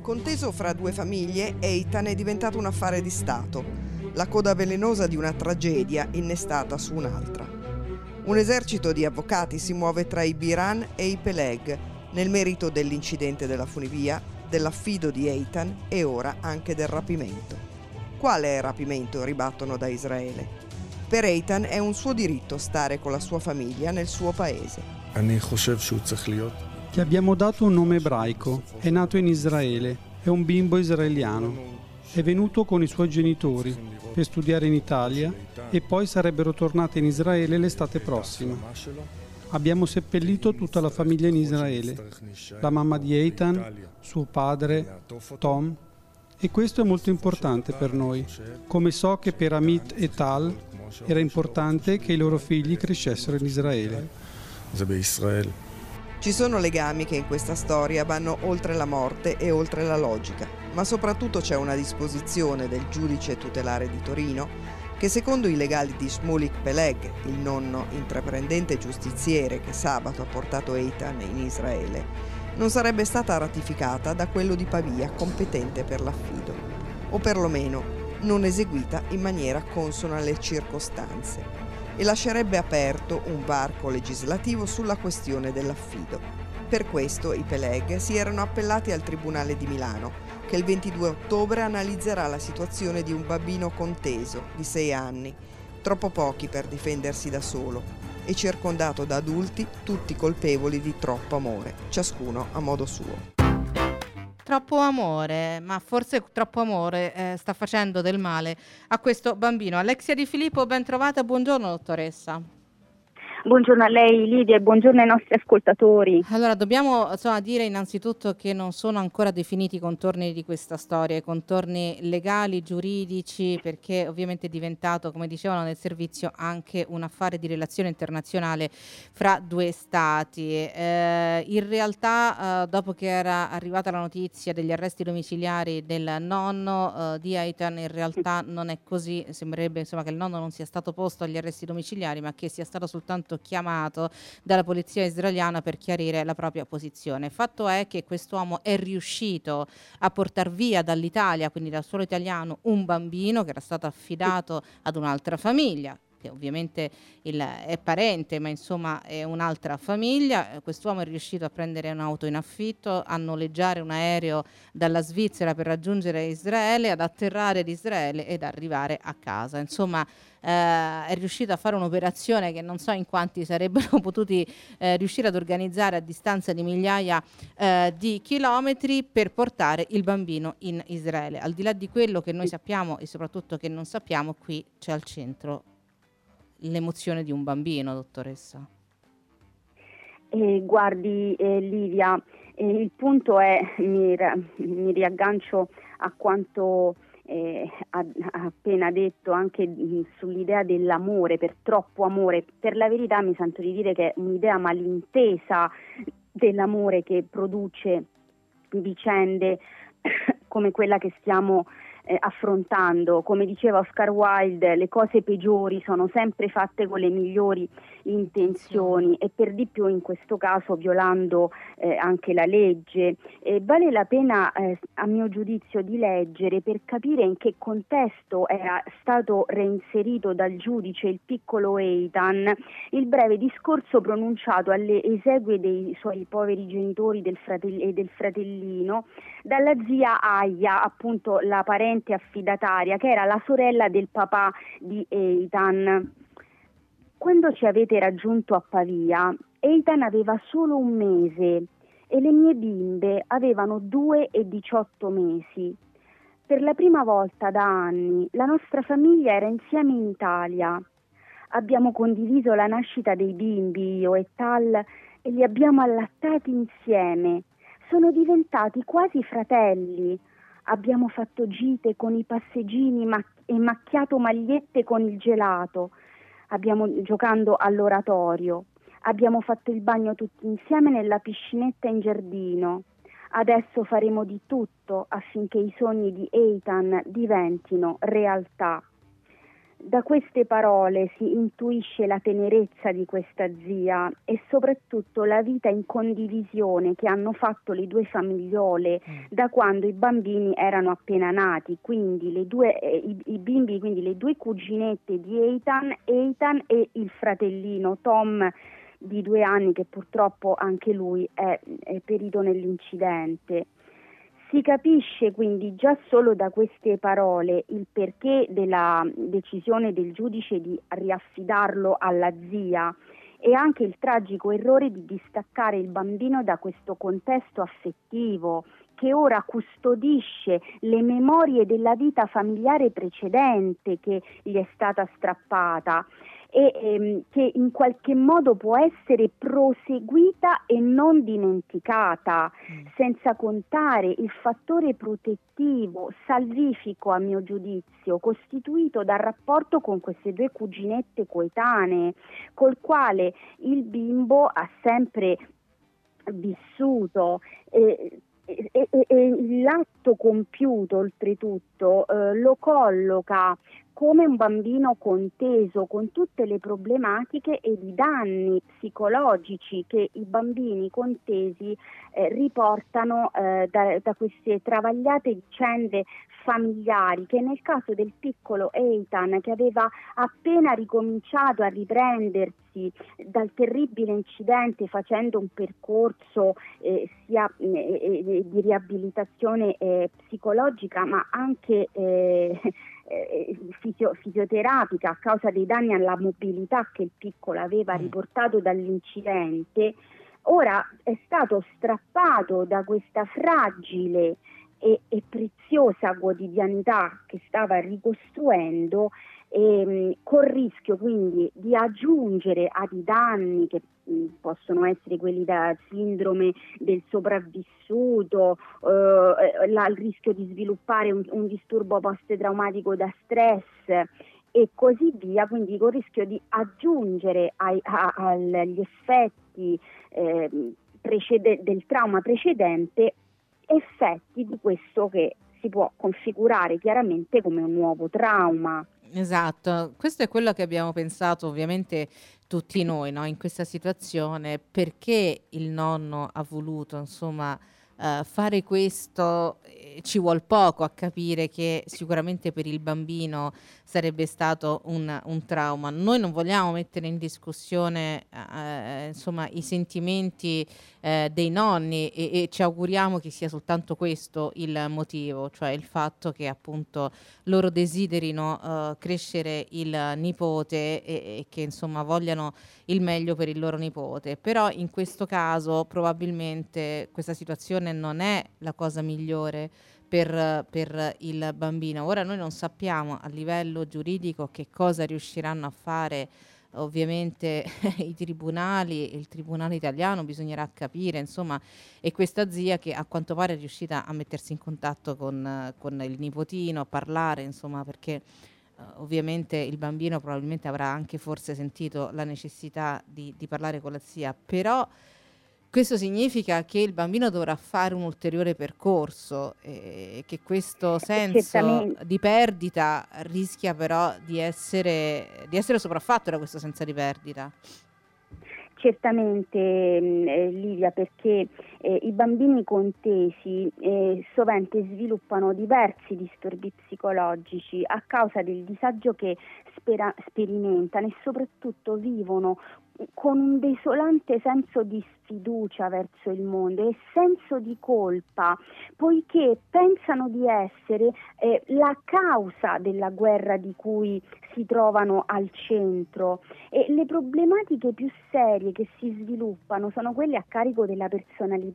Conteso fra due famiglie, Eitan è diventato un affare di Stato, la coda velenosa di una tragedia innestata su un'altra. Un esercito di avvocati si muove tra i Biran e i Peleg nel merito dell'incidente della funivia, dell'affido di Eitan e ora anche del rapimento. Quale rapimento ribattono da Israele? Per Eitan è un suo diritto stare con la sua famiglia nel suo paese. Che abbiamo dato un nome ebraico, è nato in Israele, è un bimbo israeliano. È venuto con i suoi genitori per studiare in Italia e poi sarebbero tornate in Israele l'estate prossima. Abbiamo seppellito tutta la famiglia in Israele, la mamma di Eitan, suo padre, Tom, e questo è molto importante per noi, come so che per Amit e Tal era importante che i loro figli crescessero in Israele. Ci sono legami che in questa storia vanno oltre la morte e oltre la logica, ma soprattutto c'è una disposizione del giudice tutelare di Torino che secondo i legali di Shmulik Peleg, il nonno intraprendente giustiziere che sabato ha portato Eitan in Israele, non sarebbe stata ratificata da quello di Pavia competente per l'affido, o perlomeno non eseguita in maniera consona alle circostanze e lascerebbe aperto un varco legislativo sulla questione dell'affido. Per questo i Peleg si erano appellati al Tribunale di Milano, che il 22 ottobre analizzerà la situazione di un bambino conteso di 6 anni, troppo pochi per difendersi da solo, e circondato da adulti tutti colpevoli di troppo amore, ciascuno a modo suo troppo amore, ma forse troppo amore eh, sta facendo del male a questo bambino. Alexia Di Filippo, ben trovata, buongiorno dottoressa. Buongiorno a lei Lidia e buongiorno ai nostri ascoltatori. Allora, dobbiamo insomma, dire innanzitutto che non sono ancora definiti i contorni di questa storia, i contorni legali, giuridici, perché ovviamente è diventato, come dicevano nel servizio, anche un affare di relazione internazionale fra due stati. Eh, in realtà, eh, dopo che era arrivata la notizia degli arresti domiciliari del nonno eh, di Aitan, in realtà non è così, sembrerebbe insomma, che il nonno non sia stato posto agli arresti domiciliari, ma che sia stato soltanto stato chiamato dalla polizia israeliana per chiarire la propria posizione. Fatto è che quest'uomo è riuscito a portare via dall'Italia, quindi dal suolo italiano, un bambino che era stato affidato ad un'altra famiglia che ovviamente il, è parente, ma insomma è un'altra famiglia. Quest'uomo è riuscito a prendere un'auto in affitto, a noleggiare un aereo dalla Svizzera per raggiungere Israele, ad atterrare ad Israele ed arrivare a casa. Insomma, eh, è riuscito a fare un'operazione che non so in quanti sarebbero potuti eh, riuscire ad organizzare a distanza di migliaia eh, di chilometri per portare il bambino in Israele. Al di là di quello che noi sappiamo e soprattutto che non sappiamo, qui c'è al centro l'emozione di un bambino, dottoressa? Eh, guardi eh, Livia, eh, il punto è, mi, mi riaggancio a quanto eh, ha, appena detto anche mh, sull'idea dell'amore, per troppo amore. Per la verità mi sento di dire che è un'idea malintesa dell'amore che produce vicende come quella che stiamo eh, affrontando. Come diceva Oscar Wilde, le cose peggiori sono sempre fatte con le migliori intenzioni e per di più in questo caso violando eh, anche la legge. E vale la pena, eh, a mio giudizio, di leggere per capire in che contesto era stato reinserito dal giudice il piccolo Eitan il breve discorso pronunciato alle esegue dei suoi poveri genitori del fratelli, e del fratellino dalla zia Aya, appunto la parente affidataria, che era la sorella del papà di Eitan. Quando ci avete raggiunto a Pavia, Eitan aveva solo un mese e le mie bimbe avevano due e diciotto mesi. Per la prima volta da anni la nostra famiglia era insieme in Italia. Abbiamo condiviso la nascita dei bimbi, io e Tal, e li abbiamo allattati insieme sono diventati quasi fratelli. Abbiamo fatto gite con i passeggini e macchiato magliette con il gelato. Abbiamo giocando all'oratorio. Abbiamo fatto il bagno tutti insieme nella piscinetta in giardino. Adesso faremo di tutto affinché i sogni di Eitan diventino realtà. Da queste parole si intuisce la tenerezza di questa zia e soprattutto la vita in condivisione che hanno fatto le due famigliole mm. da quando i bambini erano appena nati, quindi le due, eh, i, i, bimbi, quindi le due cuginette di Eitan, Eitan e il fratellino Tom di due anni che purtroppo anche lui è, è perito nell'incidente. Si capisce quindi già solo da queste parole il perché della decisione del giudice di riaffidarlo alla zia e anche il tragico errore di distaccare il bambino da questo contesto affettivo che ora custodisce le memorie della vita familiare precedente che gli è stata strappata e ehm, che in qualche modo può essere proseguita e non dimenticata, mm. senza contare il fattore protettivo, salvifico a mio giudizio, costituito dal rapporto con queste due cuginette coetanee, col quale il bimbo ha sempre vissuto. Eh, e, e, e, l'atto compiuto oltretutto eh, lo colloca come un bambino conteso con tutte le problematiche e i danni psicologici che i bambini contesi eh, riportano eh, da, da, queste travagliate vicende familiari che nel caso del piccolo Eitan che aveva appena ricominciato a riprendersi dal terribile incidente facendo un percorso eh, sia eh, eh di riabilitazione eh, psicologica ma anche eh, eh, fisio- fisioterapica a causa dei danni alla mobilità che il piccolo aveva mm. riportato dall'incidente, ora è stato strappato da questa fragile e, e preziosa quotidianità che stava ricostruendo ehm, col rischio quindi di aggiungere ai danni che possono essere quelli da sindrome del sopravvissuto, eh, la, il rischio di sviluppare un, un disturbo post-traumatico da stress e così via, quindi con il rischio di aggiungere ai, a, agli effetti eh, precede, del trauma precedente effetti di questo che si può configurare chiaramente come un nuovo trauma. Esatto, questo è quello che abbiamo pensato ovviamente tutti noi no? in questa situazione, perché il nonno ha voluto insomma uh, fare questo eh, ci vuole poco a capire che sicuramente per il bambino sarebbe stato un, un trauma. Noi non vogliamo mettere in discussione uh, insomma, i sentimenti uh, dei nonni e, e, ci auguriamo che sia soltanto questo il motivo, cioè il fatto che appunto loro desiderino crescere il nipote e, e che insomma vogliano il meglio per il loro nipote. Però in questo caso probabilmente questa situazione non è la cosa migliore per, per, il bambino. Ora noi non sappiamo a livello giuridico che cosa riusciranno a fare ovviamente i tribunali, il tribunale italiano bisognerà capire, insomma, e questa zia che a quanto pare è riuscita a mettersi in contatto con, con il nipotino, a parlare, insomma, perché uh, ovviamente il bambino probabilmente avrà anche forse sentito la necessità di, di parlare con la zia, però questo significa che il bambino dovrà fare un ulteriore percorso e che questo senso di perdita rischia però di essere, di essere sopraffatto da questo senso di perdita. Certamente mm, eh, Livia, perché eh, i bambini contesi eh, sovente sviluppano diversi disturbi psicologici a causa del disagio che spera- sperimentano e soprattutto vivono con un desolante senso di sfiducia verso il mondo e senso di colpa, poiché pensano di essere eh, la causa della guerra di cui si trovano al centro. E le problematiche più serie che si sviluppano sono quelle a carico della personalità,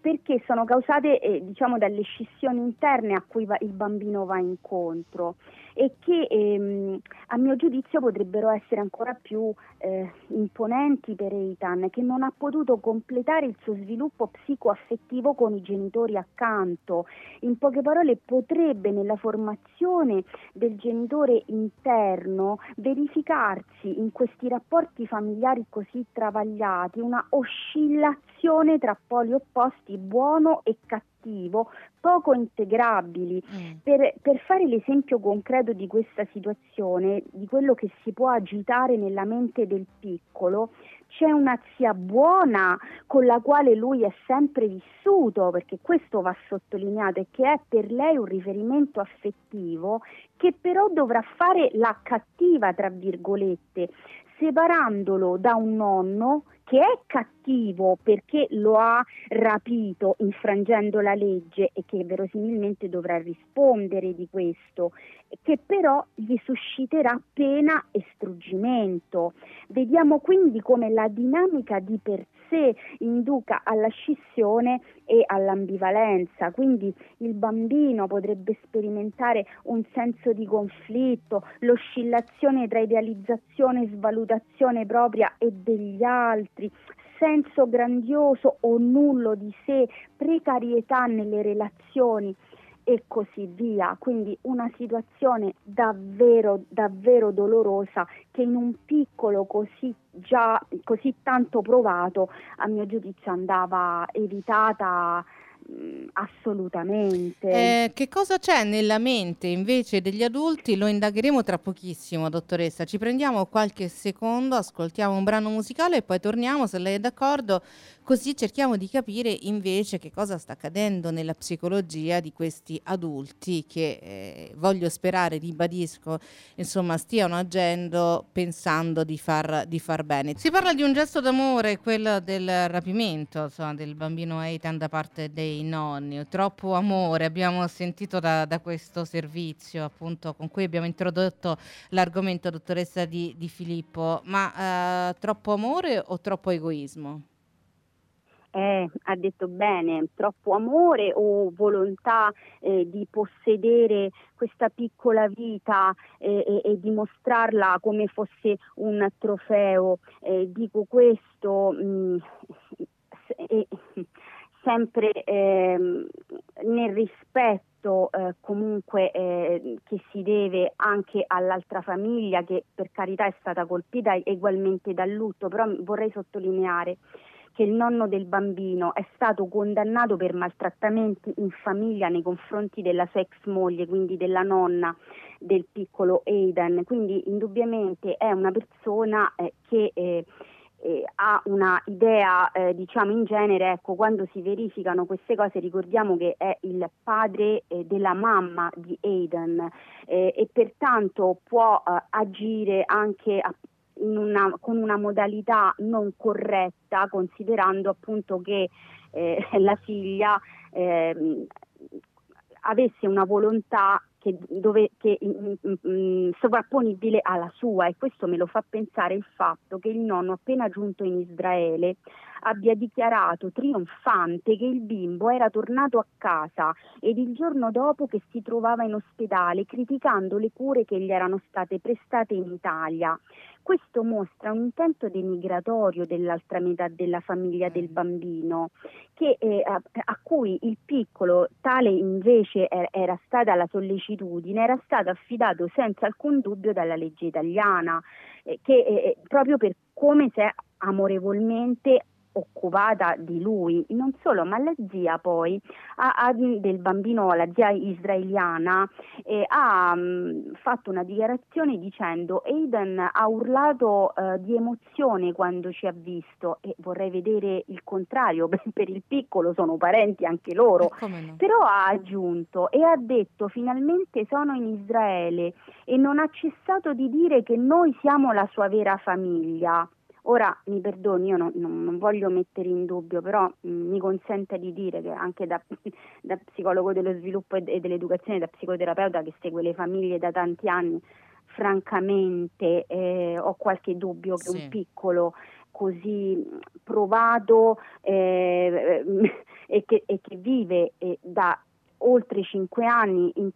perché sono causate eh, diciamo dalle scissioni interne a cui va, il bambino va incontro e che ehm, a mio giudizio potrebbero essere ancora più eh, imponenti per Eitan che non ha potuto completare il suo sviluppo psicoaffettivo con i genitori accanto. In poche parole potrebbe nella formazione del genitore interno verificarsi in questi rapporti familiari così travagliati una oscillazione tra poli opposti buono e cattivo affettivo poco integrabili. Mm. Per, per, fare l'esempio concreto di questa situazione, di quello che si può agitare nella mente del piccolo, c'è una zia buona con la quale lui è sempre vissuto, perché questo va sottolineato, e che è per lei un riferimento affettivo, che però dovrà fare la cattiva, tra virgolette, separandolo da un nonno che è cattivo perché lo ha rapito infrangendo la legge e che verosimilmente dovrà rispondere di questo, che però gli susciterà pena e struggimento. Vediamo quindi come la dinamica di per induca alla scissione e all'ambivalenza, quindi il bambino potrebbe sperimentare un senso di conflitto, l'oscillazione tra idealizzazione e svalutazione propria e degli altri, senso grandioso o nullo di sé, precarietà nelle relazioni e così via. Quindi una situazione davvero, davvero dolorosa che in un piccolo così già così tanto provato, a mio giudizio andava evitata Mm, assolutamente. Eh, che cosa c'è nella mente invece degli adulti? Lo indagheremo tra pochissimo, dottoressa. Ci prendiamo qualche secondo, ascoltiamo un brano musicale e poi torniamo, se lei è d'accordo, così cerchiamo di capire invece che cosa sta accadendo nella psicologia di questi adulti che eh, voglio sperare, ribadisco, insomma, stiano agendo pensando di far, di far bene. Si parla di un gesto d'amore, quello del rapimento insomma, del bambino Eitan da parte dei nonni, troppo amore, abbiamo sentito da, da, questo servizio appunto con cui abbiamo introdotto l'argomento dottoressa di, di Filippo, ma eh, troppo amore o troppo egoismo? Eh, ha detto bene, troppo amore o volontà eh, di possedere questa piccola vita eh, e, e, dimostrarla come fosse un trofeo. Eh, dico questo mh, mm, sempre ehm, nel rispetto eh, comunque eh, che si deve anche all'altra famiglia che per carità è stata colpita egualmente dal lutto, però vorrei sottolineare che il nonno del bambino è stato condannato per maltrattamenti in famiglia nei confronti della sua ex moglie, quindi della nonna del piccolo Aidan, quindi indubbiamente è una persona eh, che eh, eh, ha una idea, eh, diciamo in genere, ecco, quando si verificano queste cose ricordiamo che è il padre eh, della mamma di Aiden eh, e pertanto può eh, agire anche a, una, con una modalità non corretta, considerando appunto che eh, la figlia ehm, avesse una volontà che, dove, che mh, mh, sovrapponibile alla sua e questo me lo fa pensare il fatto che il nonno appena giunto in Israele abbia dichiarato trionfante che il bimbo era tornato a casa ed il giorno dopo che si trovava in ospedale criticando le cure che gli erano state prestate in Italia. Questo mostra un intento denigratorio dell'altra metà della famiglia del mm. bambino, che, eh, a, a, cui il piccolo, tale invece era, era stata la sollecitudine, era stato affidato senza alcun dubbio dalla legge italiana, eh, che eh, proprio per come si è amorevolmente occupata di lui, non solo, ma la zia poi ha, ha, del bambino, la zia israeliana, eh, ha mh, mm, fatto una dichiarazione dicendo Aiden ha urlato eh, di emozione quando ci ha visto e vorrei vedere il contrario, per il piccolo sono parenti anche loro, no? però ha aggiunto e ha detto finalmente sono in Israele e non ha cessato di dire che noi siamo la sua vera famiglia. Ora mi perdoni, io non, non, non voglio mettere in dubbio, però mh, mm, mi consente di dire che anche da, da psicologo dello sviluppo e, e dell'educazione, da psicoterapeuta che segue le famiglie da tanti anni, francamente eh, ho qualche dubbio che sì. un piccolo così provato eh, e, che, e, che, vive eh, da oltre cinque anni in,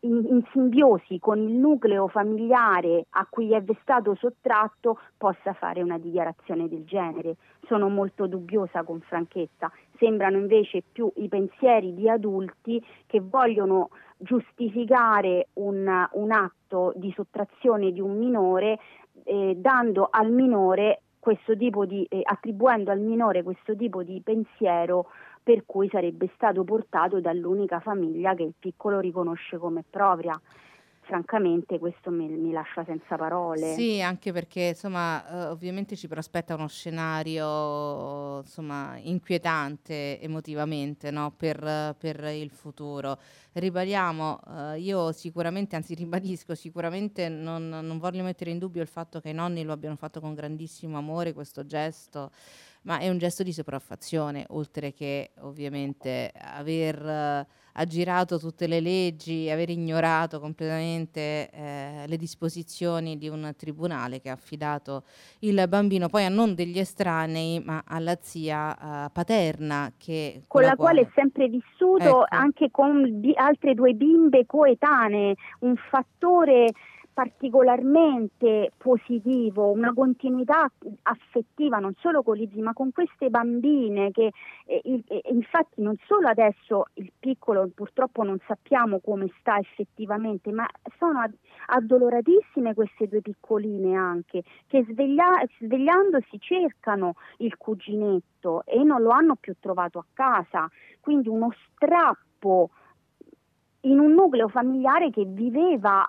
in, in, simbiosi con il nucleo familiare a cui è stato sottratto possa fare una dichiarazione del genere. Sono molto dubbiosa con franchezza. Sembrano invece più i pensieri di adulti che vogliono giustificare un, un atto di sottrazione di un minore eh, dando al minore questo tipo di, eh, attribuendo al minore questo tipo di pensiero per cui sarebbe stato portato dall'unica famiglia che il piccolo riconosce come propria francamente questo mi, mi, lascia senza parole. Sì, anche perché insomma eh, ovviamente ci prospetta uno scenario insomma inquietante emotivamente no? per, per, il futuro. Ribadiamo, eh, io sicuramente, anzi ribadisco, sicuramente non, non voglio mettere in dubbio il fatto che i nonni lo abbiano fatto con grandissimo amore questo gesto ma è un gesto di sopraffazione, oltre che ovviamente aver aggirato tutte le leggi, aver ignorato completamente eh, le disposizioni di un tribunale che ha affidato il bambino poi a non degli estranei, ma alla zia eh, paterna che con, con la, quale è sempre vissuto ecco. anche con bi- altre due bimbe coetanee, un fattore particolarmente positivo, una continuità affettiva non solo con l'IZI ma con queste bambine che eh, eh, infatti non solo adesso il piccolo purtroppo non sappiamo come sta effettivamente ma sono addoloratissime queste due piccoline anche che sveglia- svegliandosi cercano il cuginetto e non lo hanno più trovato a casa. Quindi uno strappo in un nucleo familiare che viveva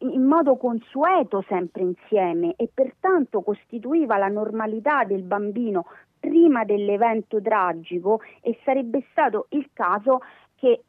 in modo consueto sempre insieme e pertanto costituiva la normalità del bambino prima dell'evento tragico e sarebbe stato il caso che,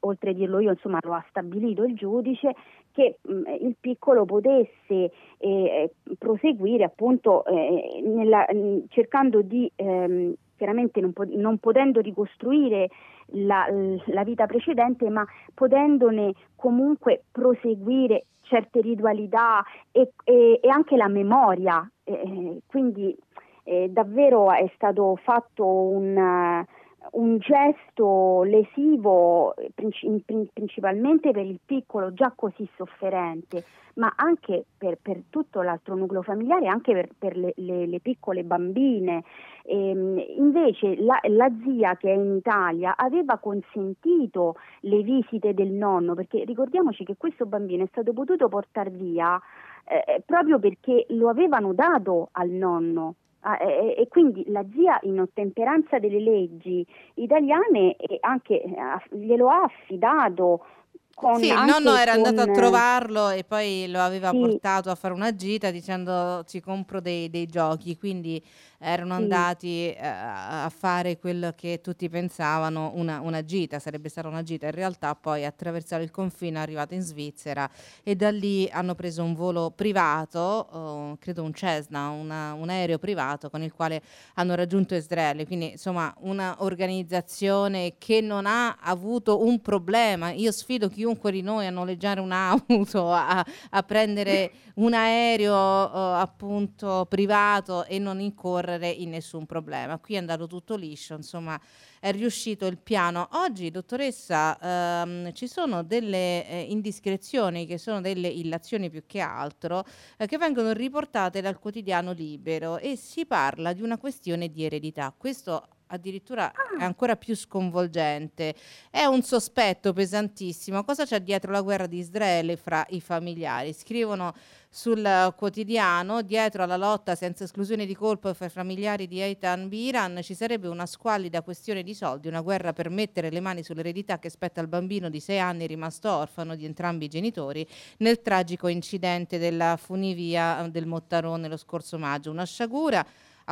oltre a dirlo io, insomma lo ha stabilito il giudice, che mh, il piccolo potesse eh, proseguire appunto eh, nella, mh, cercando di ehm, chiaramente non, po- non, potendo ricostruire la, la, vita precedente, ma potendone comunque proseguire certe ritualità e, e, e anche la memoria. Eh, quindi eh, davvero è stato fatto un un gesto lesivo principalmente per il piccolo già così sofferente, ma anche per, per tutto l'altro nucleo familiare, anche per, per le, le, le, piccole bambine. E, ehm, invece la, la, zia che è in Italia aveva consentito le visite del nonno, perché ricordiamoci che questo bambino è stato potuto portare via eh, proprio perché lo avevano dato al nonno Ah, e, e, quindi la zia in ottemperanza delle leggi italiane anche, glielo ha affidato sì, il nonno era con... andato a trovarlo e poi lo aveva sì. portato a fare una gita dicendo ci compro dei, dei giochi, quindi erano sì. andati eh, a fare quello che tutti pensavano una, una, gita, sarebbe stata una gita, in realtà poi attraversare il confine è arrivato in Svizzera e da lì hanno preso un volo privato, oh, credo un Cessna, una, un aereo privato con il quale hanno raggiunto Israele, quindi insomma un'organizzazione che non ha avuto un problema, io sfido chiunque di noi a noleggiare un'auto, a, a prendere un aereo uh, appunto privato e non incorrere in nessun problema. Qui è andato tutto liscio, insomma è riuscito il piano. Oggi, dottoressa, ehm, ci sono delle eh, indiscrezioni che sono delle illazioni più che altro eh, che vengono riportate dal quotidiano Libero e si parla di una questione di eredità. Questo addirittura è ah. ancora più sconvolgente. È un sospetto pesantissimo. Cosa c'è dietro la guerra di Israele fra i familiari? Scrivono sul quotidiano, dietro alla lotta senza esclusione di colpo fra i familiari di Eitan Biran ci sarebbe una squallida questione di soldi, una guerra per mettere le mani sull'eredità che spetta al bambino di sei anni rimasto orfano di entrambi i genitori nel tragico incidente della funivia del Mottarone lo scorso maggio. Una sciagura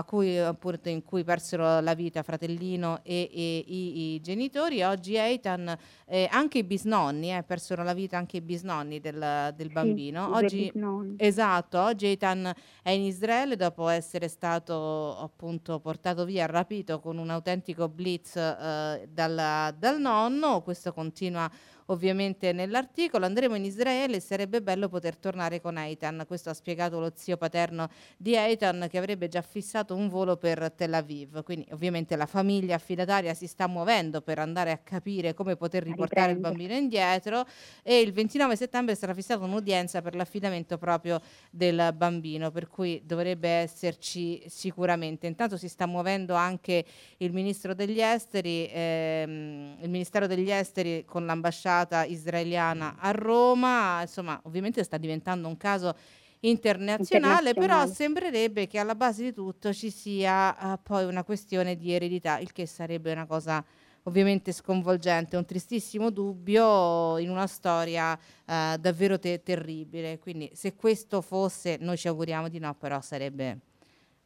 cui, appunto, in cui persero la vita fratellino e, e i, i, genitori. Oggi Eitan, eh, anche i bisnonni, eh, persero la vita anche i bisnonni del, del bambino. Sì, oggi, esatto, oggi Eitan è in Israele dopo essere stato appunto portato via, rapito con un autentico blitz eh, dal, dal nonno. Questo continua ovviamente nell'articolo. Andremo in Israele e sarebbe bello poter tornare con Eitan. Questo ha spiegato lo zio paterno di Eitan che avrebbe già fissato un volo per Tel Aviv. Quindi ovviamente la famiglia affidataria si sta muovendo per andare a capire come poter riportare il bambino indietro e il 29 settembre sarà fissata un'udienza per l'affidamento proprio del bambino, per cui dovrebbe esserci sicuramente. Intanto si sta muovendo anche il ministro degli esteri, ehm, il Ministero degli esteri con l'ambasciata israeliana a Roma, insomma ovviamente sta diventando un caso internazionale, però sembrerebbe che alla base di tutto ci sia uh, poi una questione di eredità, il che sarebbe una cosa ovviamente sconvolgente, un tristissimo dubbio in una storia uh, davvero te- terribile. Quindi se questo fosse, noi ci auguriamo di no, però sarebbe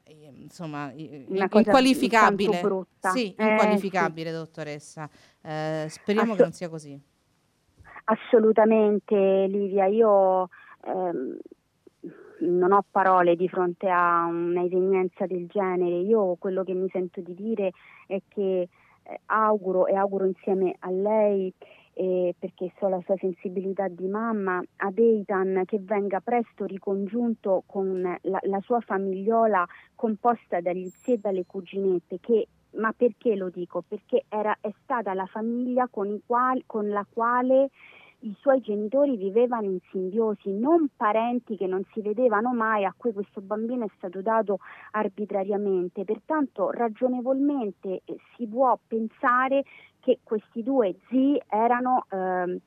ehm, insomma Una inqualificabile. Sì, eh, inqualificabile, sì. dottoressa. Eh, speriamo Ass- che non sia così. Assolutamente, Livia. Io ehm, non ho parole di fronte a un'evenienza del genere. Io quello che mi sento di dire è che eh, auguro e auguro insieme a lei eh, perché so la sua sensibilità di mamma, ad Eitan che venga presto ricongiunto con la, la sua famigliola composta dagli zii e dalle cuginette che ma perché lo dico? Perché era, è stata la famiglia con, quali, con la quale i suoi genitori vivevano in simbiosi, non parenti che non si vedevano mai, a cui questo bambino è stato dato arbitrariamente. Pertanto ragionevolmente eh, si può pensare che questi due zii erano eh,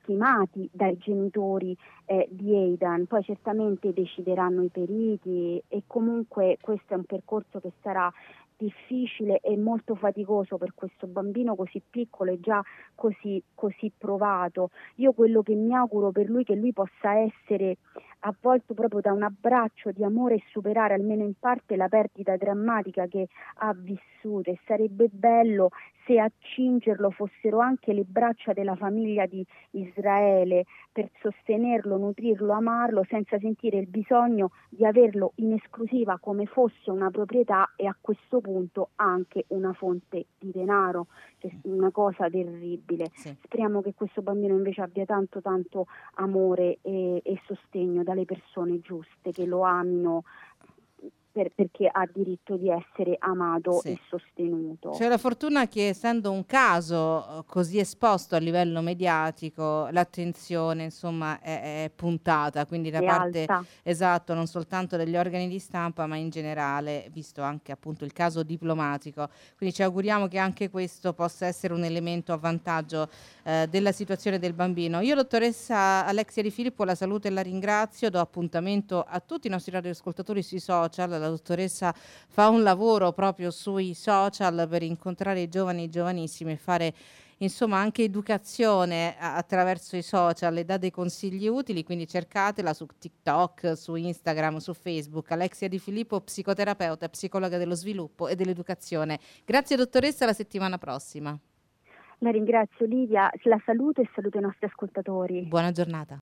stimati dai genitori eh, di Aidan, poi certamente decideranno i periti e comunque questo è un percorso che sarà difficile e molto faticoso per questo bambino così piccolo e già così, così provato. Io quello che mi auguro per lui è che lui possa essere avvolto proprio da un abbraccio di amore e superare almeno in parte la perdita drammatica che ha vissuto e sarebbe bello se a cingerlo fossero anche le braccia della famiglia di Israele per sostenerlo, nutrirlo, amarlo senza sentire il bisogno di averlo in esclusiva come fosse una proprietà e a questo punto anche una fonte di denaro, che è una cosa terribile. Sì. Speriamo che questo bambino invece abbia tanto tanto amore e, e sostegno dalle persone giuste che lo amino per, perché ha diritto di essere amato sì. e sostenuto. C'è la fortuna che essendo un caso eh, così esposto a livello mediatico, l'attenzione insomma è, è puntata, quindi da è parte alta. esatto, non soltanto degli organi di stampa, ma in generale, visto anche appunto il caso diplomatico. Quindi ci auguriamo che anche questo possa essere un elemento a vantaggio eh, della situazione del bambino. Io, dottoressa Alexia Di Filippo, la saluto e la ringrazio, do appuntamento a tutti i nostri radioascoltatori sui social la dottoressa fa un lavoro proprio sui social per incontrare i giovani e giovanissimi e fare insomma anche educazione attraverso i social e dà dei consigli utili, quindi cercatela su TikTok, su Instagram, su Facebook. Alexia Di Filippo, psicoterapeuta, psicologa dello sviluppo e dell'educazione. Grazie dottoressa, la settimana prossima. La ringrazio Livia, la saluto e saluto i nostri ascoltatori. Buona giornata.